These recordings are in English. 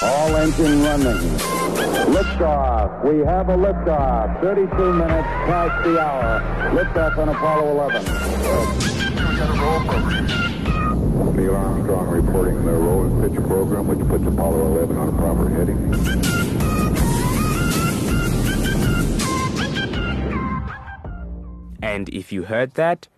All engine running. Liftoff. We have a liftoff. 32 minutes past the hour. Liftoff on Apollo 11. Neil Armstrong reporting the roll and pitch program, which puts Apollo 11 on a proper heading. And if you heard that,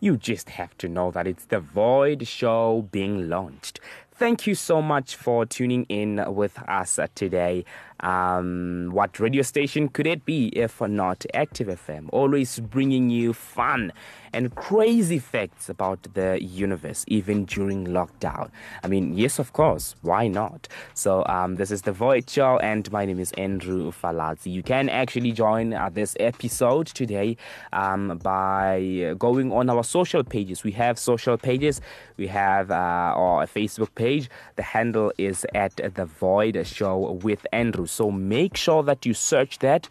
you just have to know that it's the Void Show being launched. Thank you so much for tuning in with us today. Um, what radio station could it be if not Active FM? Always bringing you fun and crazy facts about the universe, even during lockdown. I mean, yes, of course, why not? So, um, this is The Void Show, and my name is Andrew Falazzi. You can actually join uh, this episode today um, by going on our social pages. We have social pages, we have uh, our Facebook page. The handle is at The Void Show with Andrew. So, make sure that you search that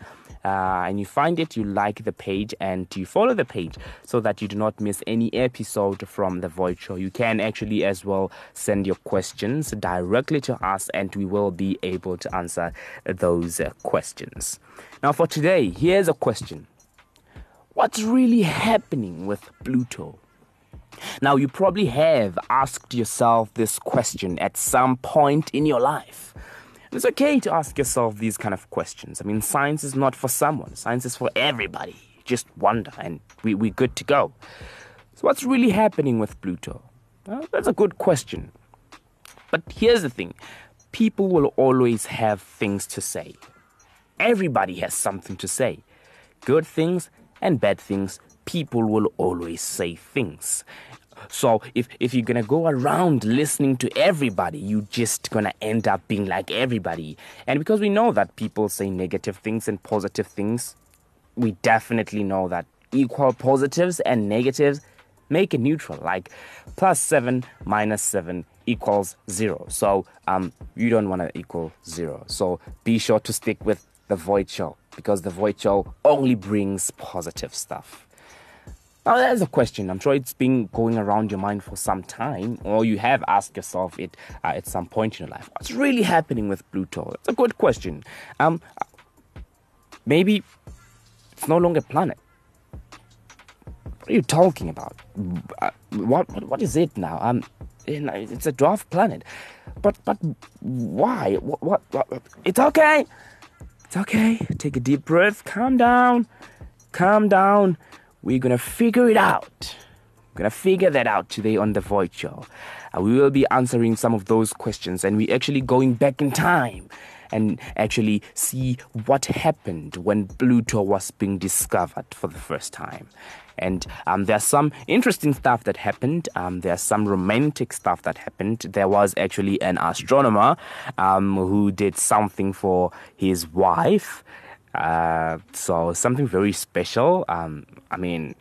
uh, and you find it, you like the page and you follow the page so that you do not miss any episode from The Void Show. You can actually as well send your questions directly to us and we will be able to answer those uh, questions. Now, for today, here's a question What's really happening with Pluto? Now, you probably have asked yourself this question at some point in your life. It's okay to ask yourself these kind of questions. I mean, science is not for someone, science is for everybody. Just wonder, and we, we're good to go. So, what's really happening with Pluto? Well, that's a good question. But here's the thing people will always have things to say. Everybody has something to say. Good things and bad things, people will always say things. So if if you're gonna go around listening to everybody, you're just gonna end up being like everybody. And because we know that people say negative things and positive things, we definitely know that equal positives and negatives make it neutral. Like plus seven minus seven equals zero. So um you don't wanna equal zero. So be sure to stick with the void show because the void show only brings positive stuff. Now, there's a question. I'm sure it's been going around your mind for some time, or you have asked yourself it uh, at some point in your life. What's really happening with Pluto? That's a good question. Um, maybe it's no longer a planet. What are you talking about? Uh, what, what what is it now? Um, it's a dwarf planet. But but why? What, what, what? It's okay. It's okay. Take a deep breath. Calm down. Calm down. We're gonna figure it out. We're gonna figure that out today on the Void Show. Uh, we will be answering some of those questions, and we're actually going back in time and actually see what happened when Pluto was being discovered for the first time. And um, there's some interesting stuff that happened. Um, there's some romantic stuff that happened. There was actually an astronomer um, who did something for his wife. Uh, so something very special. Um, I mean,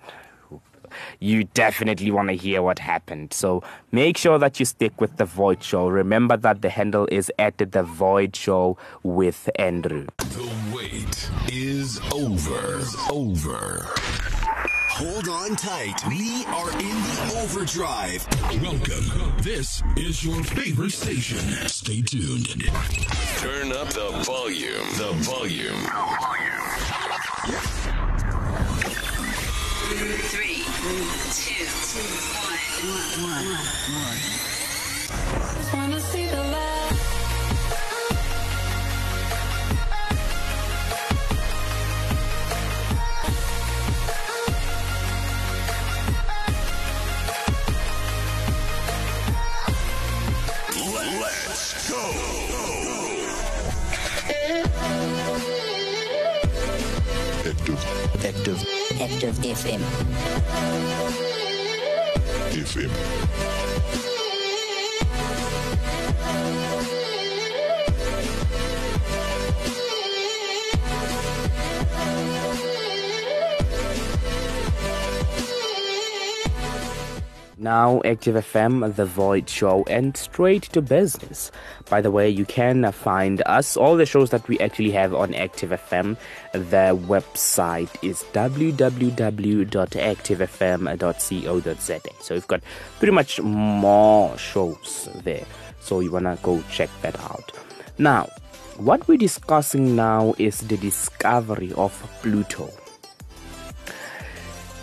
you definitely want to hear what happened. So make sure that you stick with the Void Show. Remember that the handle is at the Void Show with Andrew. The wait is over. Over. Hold on tight. We are in the overdrive. Welcome. This is your favorite station. Stay tuned. Turn up the volume. The volume. Three, two, one, one. Wanna see the light? Let's go. Active Active FM. FM. Now, Active FM, The Void Show, and straight to business. By the way, you can find us, all the shows that we actually have on Active FM. The website is www.activefm.co.za. So we've got pretty much more shows there. So you want to go check that out. Now, what we're discussing now is the discovery of Pluto.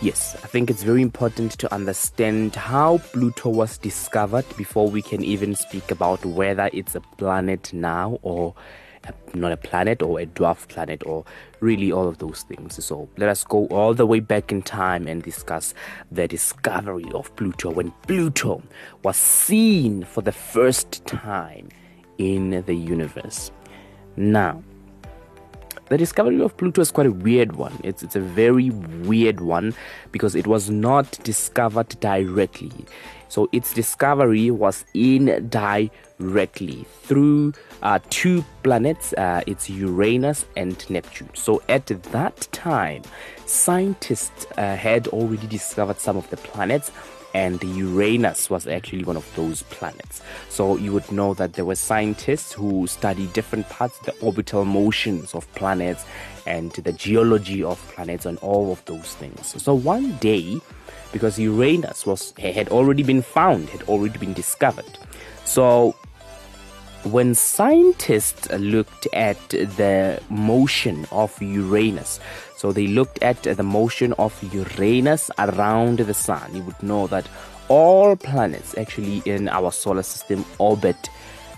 Yes, I think it's very important to understand how Pluto was discovered before we can even speak about whether it's a planet now or a, not a planet or a dwarf planet or really all of those things. So let us go all the way back in time and discuss the discovery of Pluto when Pluto was seen for the first time in the universe. Now, the discovery of Pluto is quite a weird one. It's, it's a very weird one because it was not discovered directly. So its discovery was indirectly through uh, two planets, uh, it's Uranus and Neptune. So at that time, scientists uh, had already discovered some of the planets and Uranus was actually one of those planets. So you would know that there were scientists who studied different parts, the orbital motions of planets and the geology of planets and all of those things. So one day, because Uranus was had already been found, had already been discovered. So when scientists looked at the motion of Uranus, so they looked at the motion of Uranus around the sun, you would know that all planets actually in our solar system orbit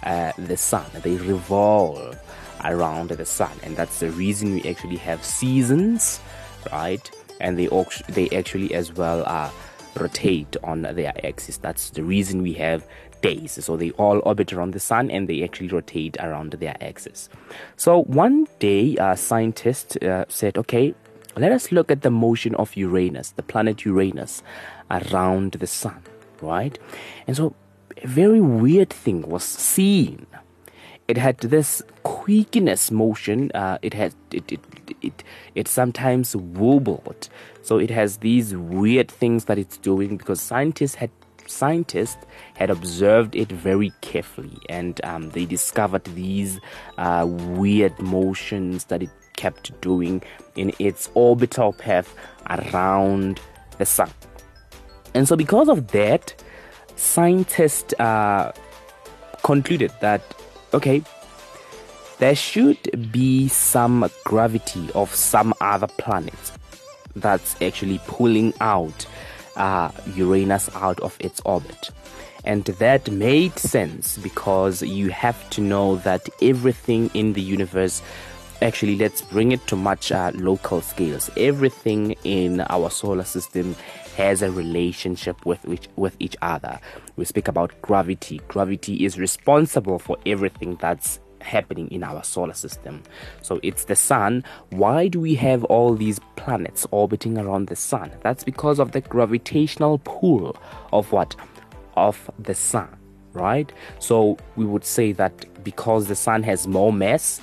uh, the sun, they revolve around the sun, and that's the reason we actually have seasons, right? And they, they actually as well uh, rotate on their axis. That's the reason we have days. So they all orbit around the sun and they actually rotate around their axis. So one day, a scientist uh, said, okay, let us look at the motion of Uranus, the planet Uranus, around the sun, right? And so a very weird thing was seen. It had this quickiness motion. Uh, it had it, it it it sometimes wobbled. So it has these weird things that it's doing because scientists had scientists had observed it very carefully and um, they discovered these uh, weird motions that it kept doing in its orbital path around the sun. And so, because of that, scientists uh, concluded that okay, there should be some gravity of some other planet that's actually pulling out uh, Uranus out of its orbit. And that made sense because you have to know that everything in the universe, actually, let's bring it to much uh, local scales. Everything in our solar system has a relationship with which, with each other. We speak about gravity. Gravity is responsible for everything that's happening in our solar system. So it's the sun. Why do we have all these planets orbiting around the sun? That's because of the gravitational pull of what? Of the sun, right? So we would say that because the sun has more mass,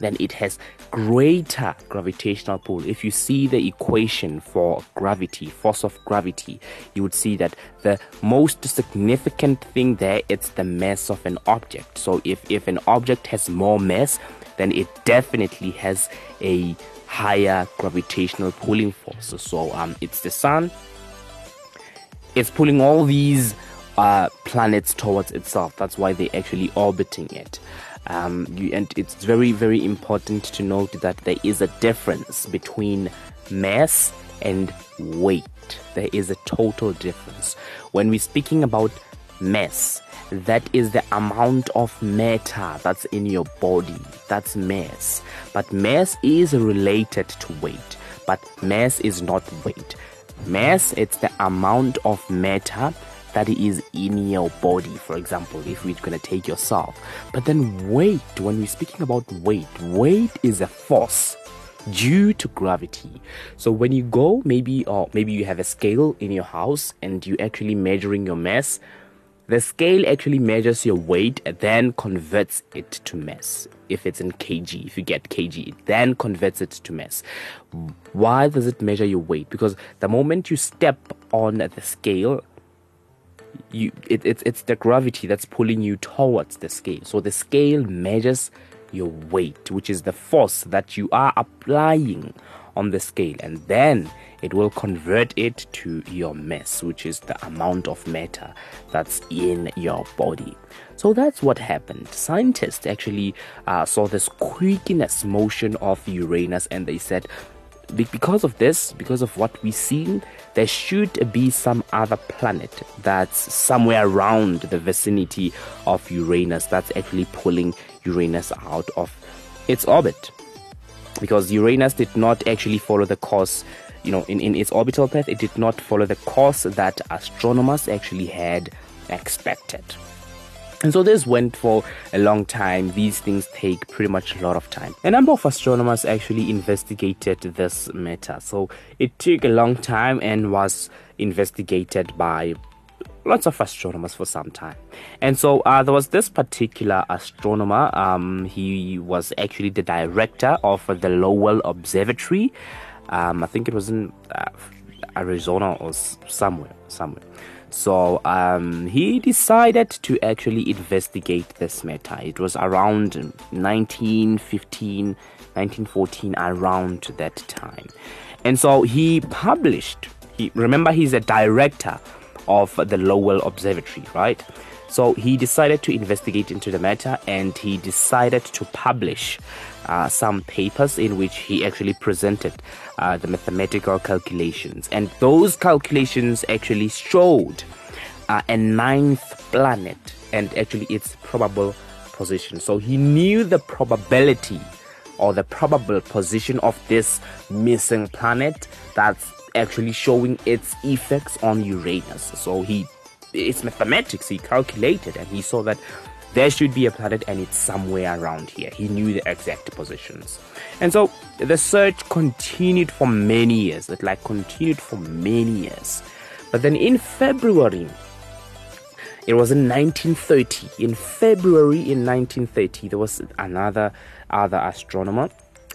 then it has greater gravitational pull. If you see the equation for gravity, force of gravity, you would see that the most significant thing there it's the mass of an object. So if, if an object has more mass, then it definitely has a higher gravitational pulling force. So um, it's the sun. It's pulling all these uh, planets towards itself. That's why they're actually orbiting it. Um, you, and it's very, very important to note that there is a difference between mass and weight. There is a total difference. When we're speaking about mass, that is the amount of matter that's in your body. That's mass. But mass is related to weight. But mass is not weight. Mass, it's the amount of matter that is in your body, for example, if we're going to take yourself. But then weight, when we're speaking about weight, weight is a force due to gravity. So when you go, maybe or maybe you have a scale in your house and you actually measuring your mass, the scale actually measures your weight and then converts it to mass. If it's in kg, if you get kg, it then converts it to mass. Why does it measure your weight? Because the moment you step on the scale, you it, it's it's the gravity that's pulling you towards the scale so the scale measures your weight which is the force that you are applying on the scale, and then it will convert it to your mass, which is the amount of matter that's in your body. So that's what happened. Scientists actually uh, saw this quickiness motion of Uranus and they said, because of this, because of what we've seen, there should be some other planet that's somewhere around the vicinity of Uranus that's actually pulling Uranus out of its orbit. Because Uranus did not actually follow the course, you know, in, in its orbital path, it did not follow the course that astronomers actually had expected. And so this went for a long time. These things take pretty much a lot of time. A number of astronomers actually investigated this matter. So it took a long time and was investigated by lots of astronomers for some time. And so uh, there was this particular astronomer. Um, he was actually the director of the Lowell Observatory. Um, I think it was in uh, Arizona or somewhere, somewhere. So um, he decided to actually investigate this matter. It was around 1915, 1914, around that time. And so he published, he, remember, he's a director of the Lowell Observatory, right? So he decided to investigate into the matter and he decided to publish uh, some papers in which he actually presented uh, the mathematical calculations. And those calculations actually showed uh, a ninth planet and actually its probable position. So he knew the probability or the probable position of this missing planet that's actually showing its effects on Uranus. So he it's mathematics, he calculated and he saw that there should be a planet and it's somewhere around here. He knew the exact positions. And so the search continued for many years. It like continued for many years. But then in February it was in 1930. In February in 1930, there was another other astronomer.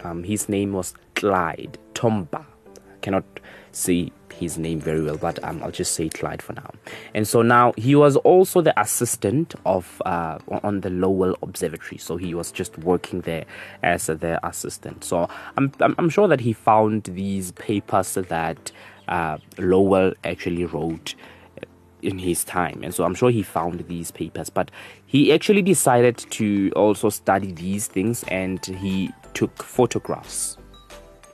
Um, his name was Clyde Tombaugh. I cannot say his name very well, but um, I'll just say it Clyde for now. And so now he was also the assistant of uh, on the Lowell Observatory. So he was just working there as their assistant. So I'm I'm, sure that he found these papers that uh, Lowell actually wrote in his time and so i'm sure he found these papers but he actually decided to also study these things and he took photographs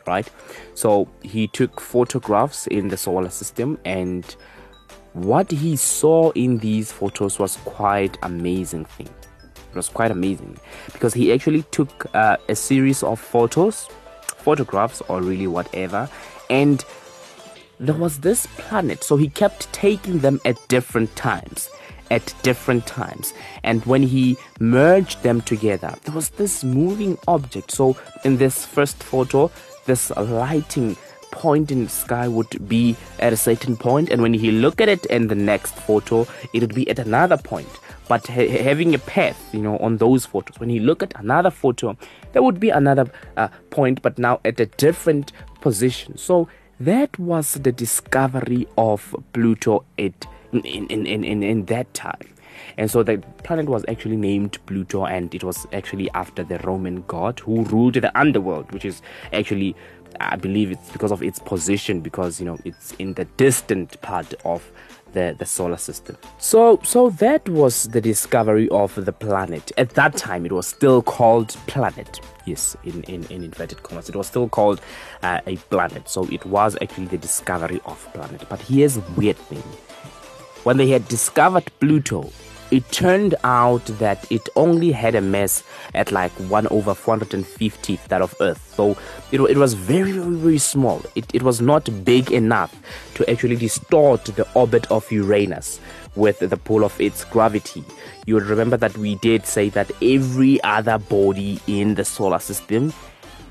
right? So he took photographs in the solar system and what he saw in these photos was quite amazing thing. It was quite amazing because he actually took uh, a series of photos photographs or really whatever and there was this planet. So he kept taking them at different times at different times. And when he merged them together there was this moving object. So in this first photo this lighting point in the sky would be at a certain point and when he look at it in the next photo it would be at another point but ha- having a path you know on those photos when you look at another photo there would be another uh, point but now at a different position so that was the discovery of Pluto at, in, in, in, in, in that time. And so the planet was actually named Pluto, and it was actually after the Roman god who ruled the underworld, which is actually, I believe, it's because of its position, because you know it's in the distant part of the, the solar system. So so that was the discovery of the planet. At that time, it was still called planet. Yes, in, in, in inverted commas, it was still called uh, a planet. So it was actually the discovery of planet. But here's weird thing: when they had discovered Pluto, it turned out that it only had a mass at like 1 over 450 that of Earth. So it, it was very, very, very small. It, it was not big enough to actually distort the orbit of Uranus with the pull of its gravity. You would remember that we did say that every other body in the solar system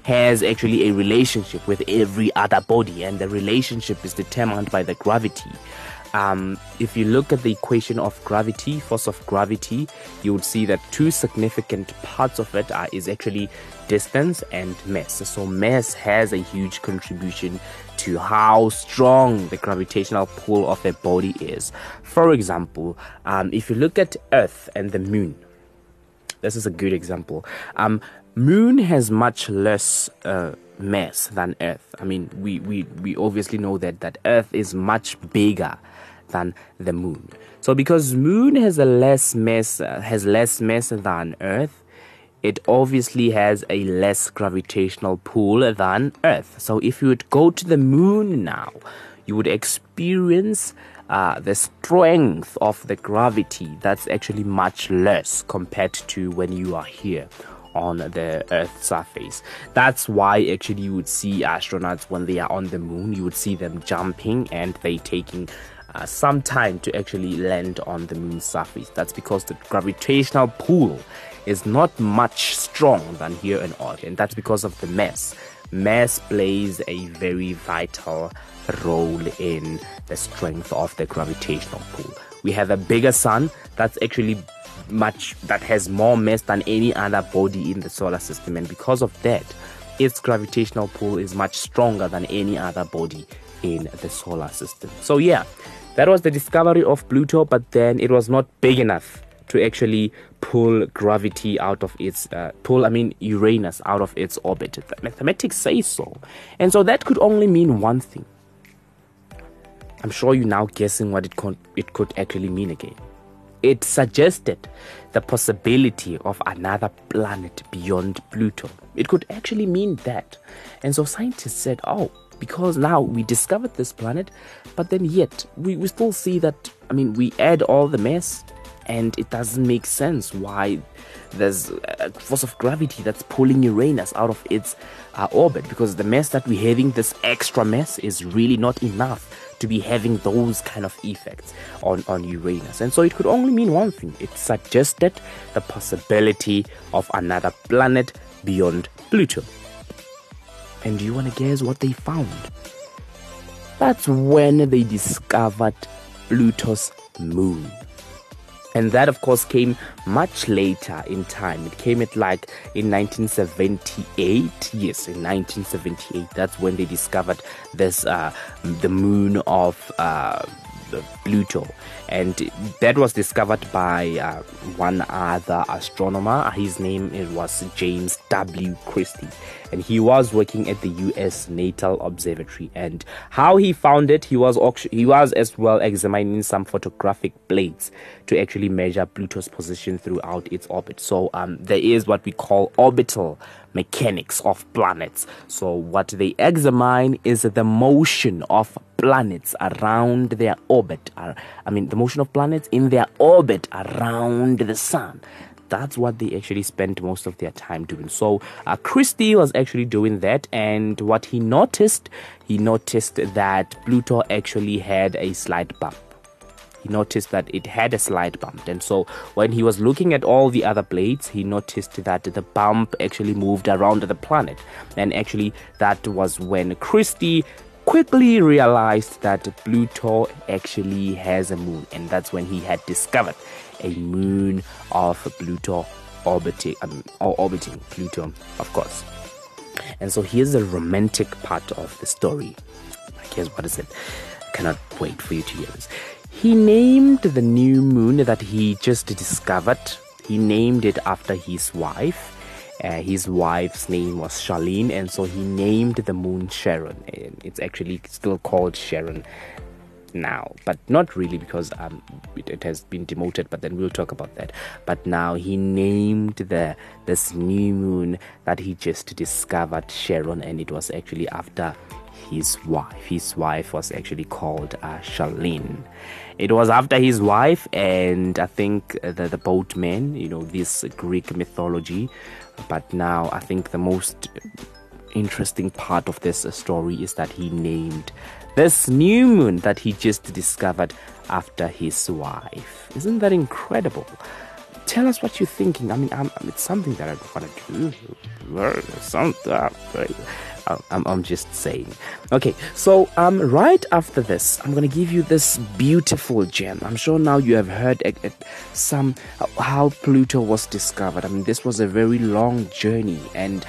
has actually a relationship with every other body, and the relationship is determined by the gravity um, if you look at the equation of gravity, force of gravity, you would see that two significant parts of it are is actually distance and mass. So mass has a huge contribution to how strong the gravitational pull of a body is. For example, um, if you look at Earth and the Moon, This is a good example. Um, Moon has much less uh, mass than Earth. I mean, we, we, we obviously know that, that Earth is much bigger than the Moon. So because Moon has a less mass, uh, has less mass than Earth, it obviously has a less gravitational pull than Earth. So if you would go to the Moon now, you would experience uh, the strength of the gravity that's actually much less compared to when you are here on the Earth's surface. That's why actually you would see astronauts when they are on the moon, you would see them jumping and they taking uh, some time to actually land on the moon's surface. That's because the gravitational pull is not much strong than here on Earth, and that's because of the mass. Mass plays a very vital role in the strength of the gravitational pull. We have a bigger sun that's actually much that has more mass than any other body in the solar system, and because of that, its gravitational pull is much stronger than any other body in the solar system. So, yeah, that was the discovery of Pluto, but then it was not big enough to actually pull gravity out of its uh, pull i mean uranus out of its orbit. The mathematics say so. And so that could only mean one thing. I'm sure you're now guessing what it could, it could actually mean again it suggested the possibility of another planet beyond pluto. It could actually mean that. And so scientists said oh because now we discovered this planet but then yet we, we still see that i mean we add all the mass and it doesn't make sense why there's a force of gravity that's pulling Uranus out of its uh, orbit because the mass that we're having, this extra mass, is really not enough to be having those kind of effects on, on Uranus. And so it could only mean one thing it suggested the possibility of another planet beyond Pluto. And do you want to guess what they found? That's when they discovered Pluto's moon. And that, of course, came much later in time. It came at like in 1978. Yes, in 1978. That's when they discovered this, uh, the moon of uh, Pluto. And that was discovered by uh, one other astronomer. His name it was James W. Christy. And he was working at the US Naval Observatory. And how he found it, he was he was as well examining some photographic plates to actually measure Pluto's position throughout its orbit. So um, there is what we call orbital mechanics of planets. So, what they examine is the motion of planets around their orbit. I mean, the motion of planets in their orbit around the sun. That's what they actually spent most of their time doing. So, uh, Christy was actually doing that, and what he noticed, he noticed that Pluto actually had a slight bump he noticed that it had a slight bump. And so when he was looking at all the other plates, he noticed that the bump actually moved around the planet. And actually, that was when Christy quickly realized that Pluto actually has a moon. And that's when he had discovered a moon of Pluto orbiting, um, or orbiting Pluto, of course. And so here's the romantic part of the story. Here's what it? I cannot wait for you to hear this. He named the new moon that he just discovered, he named it after his wife. Uh, his wife's name was Charlene, and so he named the moon Charon. And it's actually still called Charon now, but not really because um, it, it, has been demoted. But then we'll talk about that. But now he named the this new moon that he just discovered Charon, and it was actually after his wife. His wife was actually called uh, Charlene. It was after his wife and I think the, the boatman, you know, this Greek mythology. But now I think the most interesting part of this story is that he named this new moon that he just discovered after his wife. Isn't that incredible? Tell us what you're thinking. I mean, I'm, it's something that I want to do. Something. I'm, I'm just saying. Okay, so um, right after this, I'm gonna give you this beautiful gem. I'm sure now you have heard uh, uh, some uh, how Pluto was discovered. I mean, this was a very long journey, and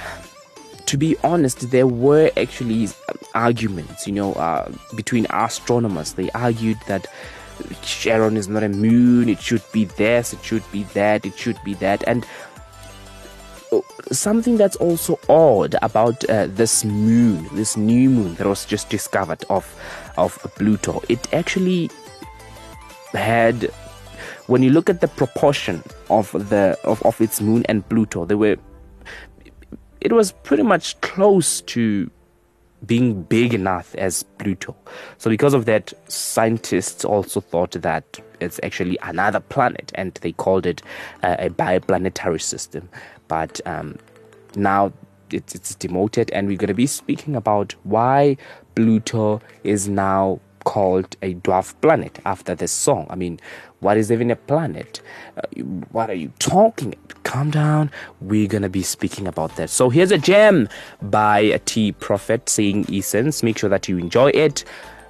to be honest, there were actually arguments, you know, uh, between astronomers. They argued that Charon is not a moon, it should be this, it should be that, it should be that. And something that's also odd about uh, this moon, this new moon that was just discovered of of Pluto, it actually had when you look at the proportion of the of, of its moon and Pluto, they were it was pretty much close to being big enough as Pluto. So because of that, scientists also thought that it's actually another planet, and they called it uh, a bioplanetary system. But um, now it's, it's demoted, and we're going to be speaking about why Pluto is now called a dwarf planet after this song. I mean, what is even a planet? Uh, what are you talking? Calm down. We're gonna be speaking about that. So here's a gem by T Prophet saying Essence. Make sure that you enjoy it.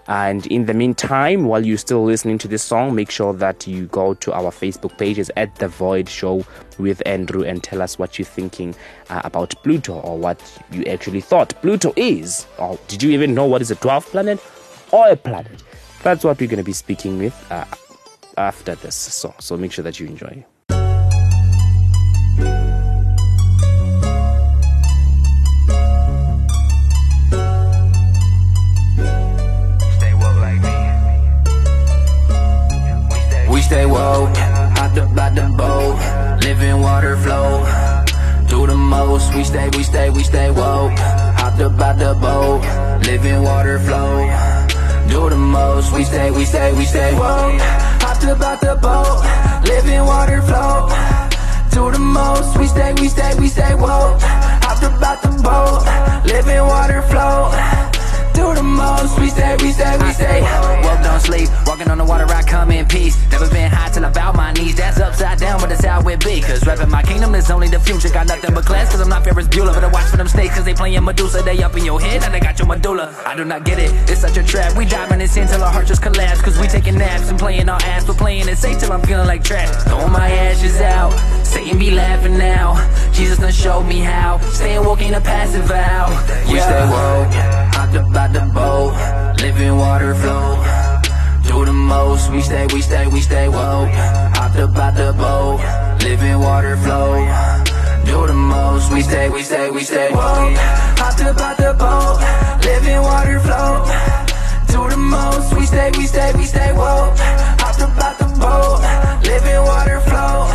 And in the meantime, while you're still listening to this song, make sure that you go to our Facebook pages at The Void Show with Andrew and tell us what you're thinking uh, about Pluto or what you actually thought Pluto is. Or did you even know what is a dwarf planet or a planet? That's what we're going to be speaking with uh, after this song. So make sure that you enjoy. We stay woke, hopped up by the boat, living water flow. Do the most, we stay, we stay, we stay woke. Hopped up by the boat, living water flow. Do the most, we stay, we stay, we stay woke. Hopped up by the boat, living water flow. Do the most, we stay, we stay, we stay woke. Hopped up by the boat, living water flow. Do the most, we stay, we stay, we stay. Woke, don't sleep, walking on the water, I come in peace. Never been high till I bow my knees. That's upside down, but that's how it be. Cause rapping my kingdom is only the future. Got nothing but class, cause I'm not Ferris Bueller. But I watch for them snakes, cause they playing Medusa. They up in your head, and they got your medulla. I do not get it, it's such a trap. We diving in sin till our heart just collapse. Cause we taking naps and playing our ass. But playing it safe till I'm feeling like trash. Throwing my ashes out, Satan be laughing now. Jesus done showed me how. Staying woke ain't a passive vow. We stay woke, hopped up by the boat, living water flow. Do the most, we stay, we stay, we stay woke. Hopped up by the boat, living water flow. Do the most, we stay, we stay, we stay woke. Hopped up by the boat, living water flow. Do the most, we stay, we stay, we stay woke. Hopped up by the boat, living water flow.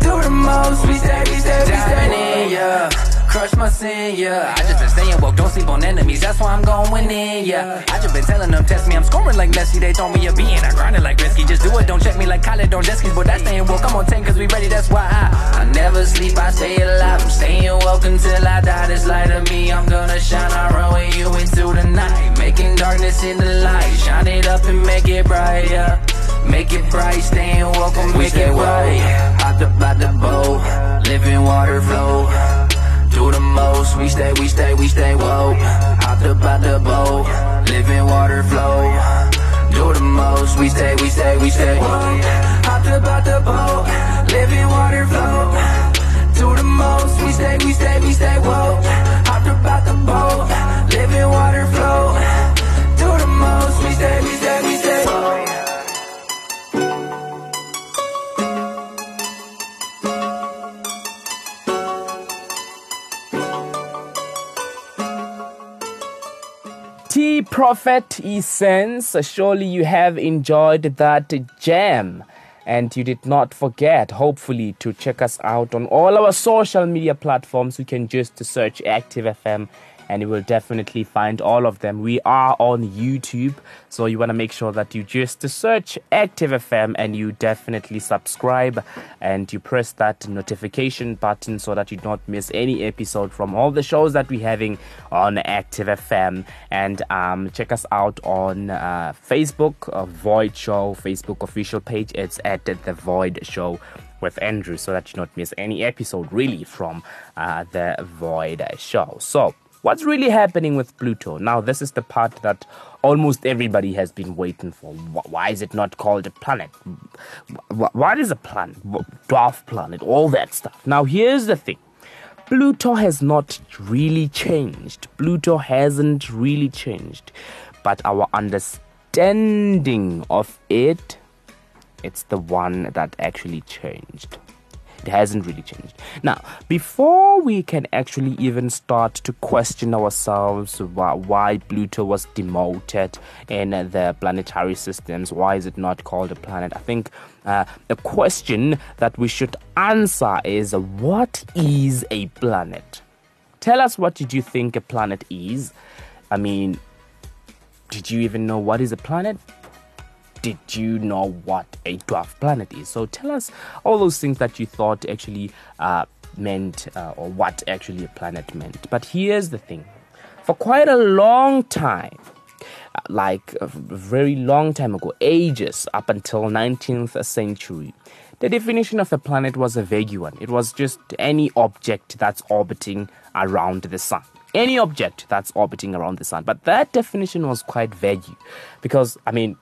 Do the most, we stay, we stay, we stay in, yeah. Crush my sin, yeah. I just been staying woke, don't sleep on enemies, that's why I'm going in, yeah. I just been telling them, test me, I'm scoring like Messi, they throw me a beat and I grind it like risky. Just do it, don't check me like Khaled on jet skis, but that's staying woke. I'm on 10 cause we ready, that's why I, I never sleep, I stay alive. I'm staying woke until I die. This light of me, I'm gonna shine, I run with you into the night. Making darkness in the light, shine it up and make it bright, yeah. Make it bright, staying woke, I'll make it right. Hopped up by the boat, living water flow. Do the most, we stay, we stay, we stay woke. Hopped up by the boat, living water flow. Do the most, we stay, we stay, we stay woke. Hopped up by the boat, living water flow. Do the most, we stay, we stay, we stay woke. Hopped up by the boat, living water flow. Prophet Essence. Surely you have enjoyed that jam. And you did not forget, hopefully, to check us out on all our social media platforms. You can just search Active FM and you will definitely find all of them. We are on YouTube, so you want to make sure that you just search Active FM and you definitely subscribe and you press that notification button so that you don't miss any episode from all the shows that we're having on Active FM. And um, check us out on uh, Facebook, uh, Void Show, Facebook official page. It's at the Void Show with Andrew so that you don't miss any episode really from uh, the Void Show. So, what's really happening with Pluto? Now, this is the part that almost everybody has been waiting for. Why is it not called a planet? Wh- What is a planet? Dwarf planet, all that stuff. Now, here's the thing. Pluto has not really changed. Pluto hasn't really changed. But our understanding of it, it's the one that actually changed. It hasn't really changed. Now, before we can actually even start to question ourselves why, Pluto was demoted in the planetary systems, why is it not called a planet? I think uh, a question that we should answer is what is a planet? Tell us what did you think a planet is? I mean, did you even know what is a planet? Did you know what a dwarf planet is? So tell us all those things that you thought actually uh, meant uh, or what actually a planet meant. But here's the thing for quite a long time, uh, like a very long time ago, ages up until 19th century, the definition of a planet was a vague one. It was just any object that's orbiting around the sun. Any object that's orbiting around the sun. But that definition was quite vague because, I mean,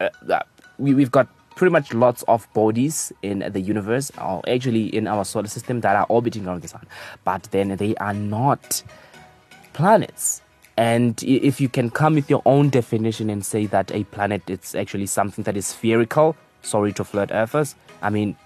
uh, we, we've got pretty much lots of bodies in the universe, or actually in our solar system, that are orbiting around the sun. But then they are not planets. And if you can come with your own definition and say that a planet is actually something that is spherical, sorry to flat earthers, I mean,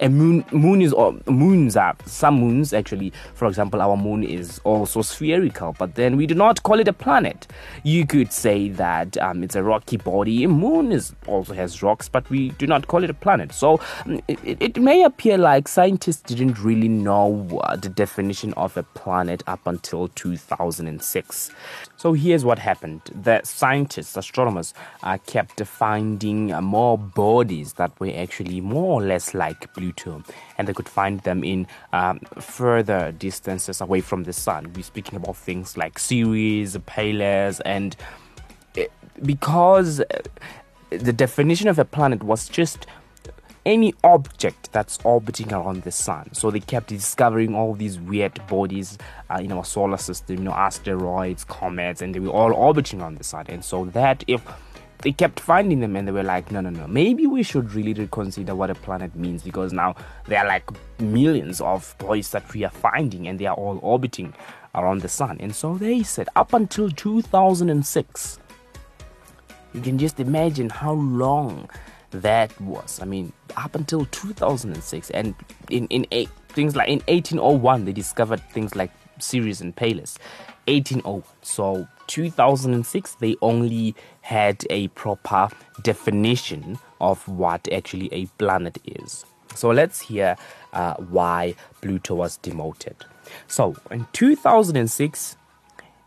a moon moon is or moons are some moons actually for example our moon is also spherical but then we do not call it a planet. You could say that um, it's a rocky body. Moon is also has rocks but we do not call it a planet. So um, it, it may appear like scientists didn't really know uh, the definition of a planet up until 2006 so here's what happened. The scientists astronomers uh, kept finding uh, more bodies that were actually more or less like Pluto, and they could find them in um, further distances away from the sun. We're speaking about things like Ceres, Pallas, and because uh, the definition of a planet was just any object that's orbiting around the sun. So they kept discovering all these weird bodies uh, in our solar system, you know, asteroids, comets, and they were all orbiting around the sun. And so that if they kept finding them and they were like, no, no, no, maybe we should really reconsider what a planet means because now there are like millions of bodies that we are finding and they are all orbiting around the sun. And so they said, up until 2006, you can just imagine how long that was. I mean, up until 2006, and in in eight, things like in 1801, they discovered things like Ceres and Pallas. 1801. So 2006, they only had a proper definition of what actually a planet is. So let's hear uh, why Pluto was demoted. So in 2006,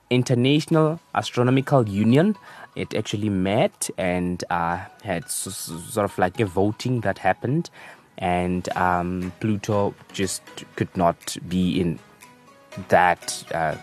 International Astronomical Union it actually met and uh, had sort of like a voting that happened, and um, Pluto just could not be in that uh,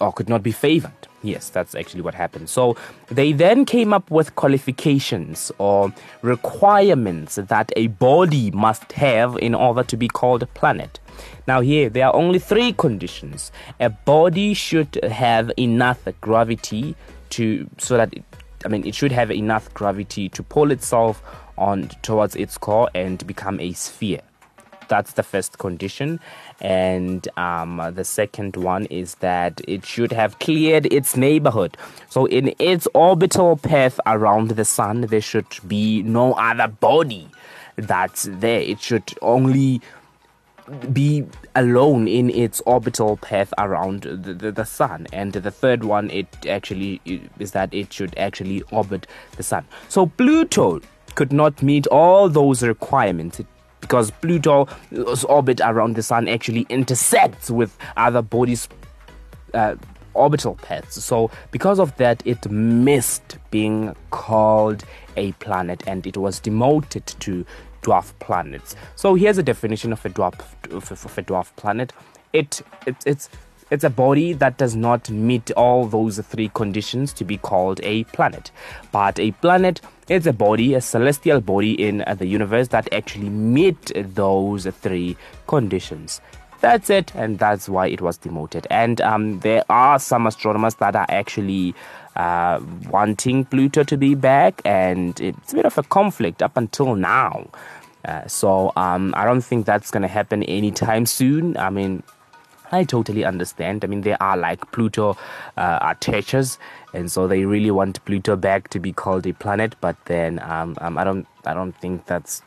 or could not be favored. Yes, that's actually what happened. So they then came up with qualifications or requirements that a body must have in order to be called a planet. Now, here there are only three conditions. A body should have enough gravity to so that it, I mean it should have enough gravity to pull itself on towards its core and become a sphere. That's the first condition. And um, the second one is that it should have cleared its neighborhood. So, in its orbital path around the sun, there should be no other body that's there. It should only be alone in its orbital path around the, the, the, sun and the third one it actually is that it should actually orbit the sun so pluto could not meet all those requirements it, because pluto's orbit around the sun actually intersects with other bodies uh, orbital paths so because of that it missed being called a planet and it was demoted to dwarf planets. So here's a definition of a dwarf of a dwarf planet. It, it it's it's a body that does not meet all those three conditions to be called a planet. But a planet is a body, a celestial body in the universe that actually meet those three conditions. That's it, and that's why it was demoted. And um, there are some astronomers that are actually uh, wanting Pluto to be back, and it's a bit of a conflict up until now. Uh, so um, I don't think that's going to happen anytime soon. I mean, I totally understand. I mean, there are like Pluto uh, attachers, and so they really want Pluto back to be called a planet. But then um, um, I don't, I don't think that's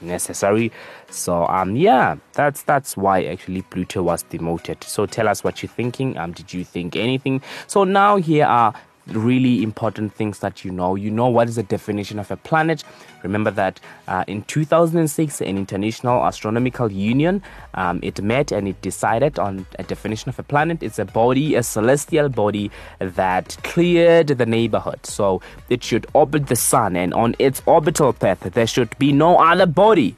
necessary. So um yeah, that's that's why actually Pluto was demoted. So tell us what you're thinking. Um, did you think anything? So now here are really important things that you know. You know what is the definition of a planet. Remember that uh, in 2006, an international astronomical union um, it met and it decided on a definition of a planet. It's a body, a celestial body that cleared the neighborhood. So it should orbit the sun, and on its orbital path there should be no other body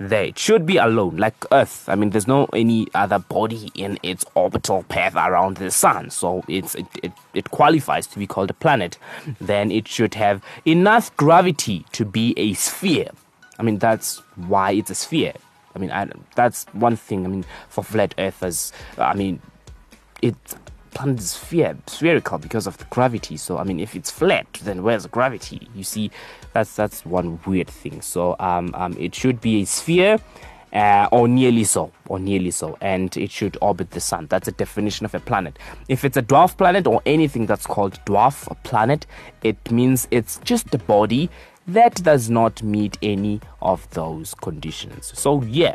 there. It should be alone, like Earth. I mean, there's no any other body in its orbital path around the sun, so it's it, it, it qualifies to be called a planet. Then it should have enough gravity to be a sphere. I mean, that's why it's a sphere. I mean, I, that's one thing. I mean, for flat earthers, I mean, it planet is sphere, spherical because of the gravity. So I mean, if it's flat, then where's gravity? You see, that's that's one weird thing. So um, um it should be a sphere. Uh, or nearly so, or nearly so, and it should orbit the sun. That's a definition of a planet. If it's a dwarf planet or anything that's called dwarf planet, it means it's just a body that does not meet any of those conditions. So, yeah,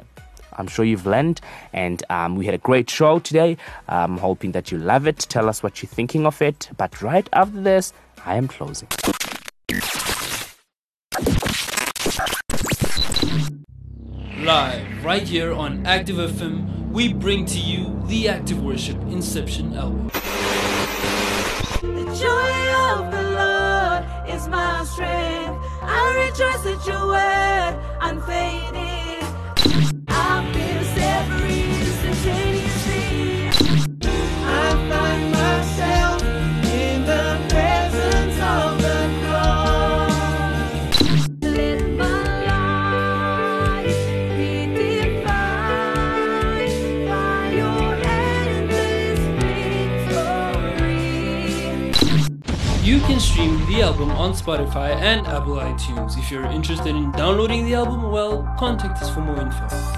I'm sure you've learned, and um, we had a great show today. I'm hoping that you love it. Tell us what you're thinking of it. But right after this, I am closing. Live right here on Active FM, we bring to you the Active Worship Inception album. The joy of the Lord is my strength. I rejoice unfading. You can stream the album on Spotify and Apple iTunes. If you're interested in downloading the album, well, contact us for more info.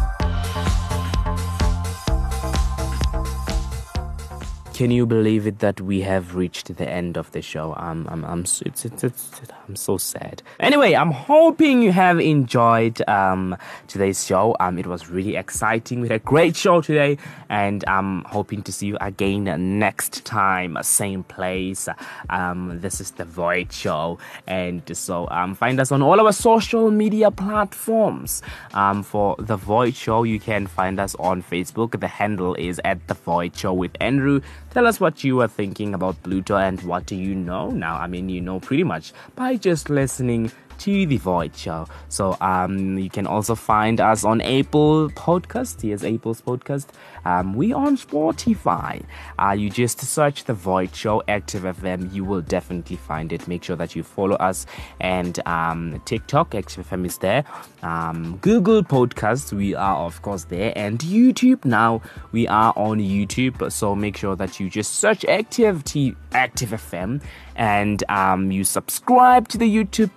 Can you believe it that we have reached the end of the show? I'm, I'm, I'm, it's, it's, it's, I'm so sad. Anyway, I'm hoping you have enjoyed um, today's show. Um, it was really exciting. We had a great show today, and I'm hoping to see you again next time, same place. Um, this is the Void Show, and so um, find us on all our social media platforms. Um, for the Void Show, you can find us on Facebook. The handle is at the Void Show with Andrew. Tell us what you are thinking about Pluto and what do you know now. I mean, you know pretty much by just listening to the Void Show. So um, you can also find us on Apple Podcast. Here's Apple's podcast. Um, we on Spotify. Uh, you just search the Void Show Active FM. You will definitely find it. Make sure that you follow us and um, TikTok Active FM is there. Um, Google Podcasts we are of course there and YouTube now we are on YouTube. So make sure that you just search Active T Active FM and um, you subscribe to the YouTube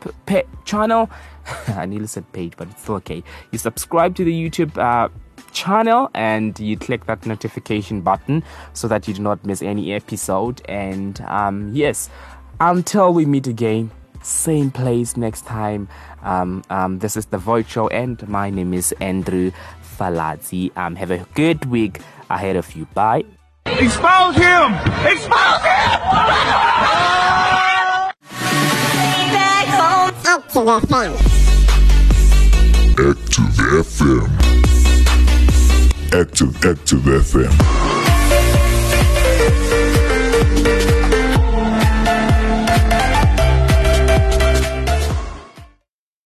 channel. I nearly said page, but it's okay. You subscribe to the YouTube uh, channel and you click that notification button so that you do not miss any episode. And um, yes, until we meet again, same place next time. Um, um, this is the Void Show, and my name is Andrew Falazzi. Um, have a good week ahead of you. Bye. Expose him! Expose him! Active FM. Active FM. Active, Active FM.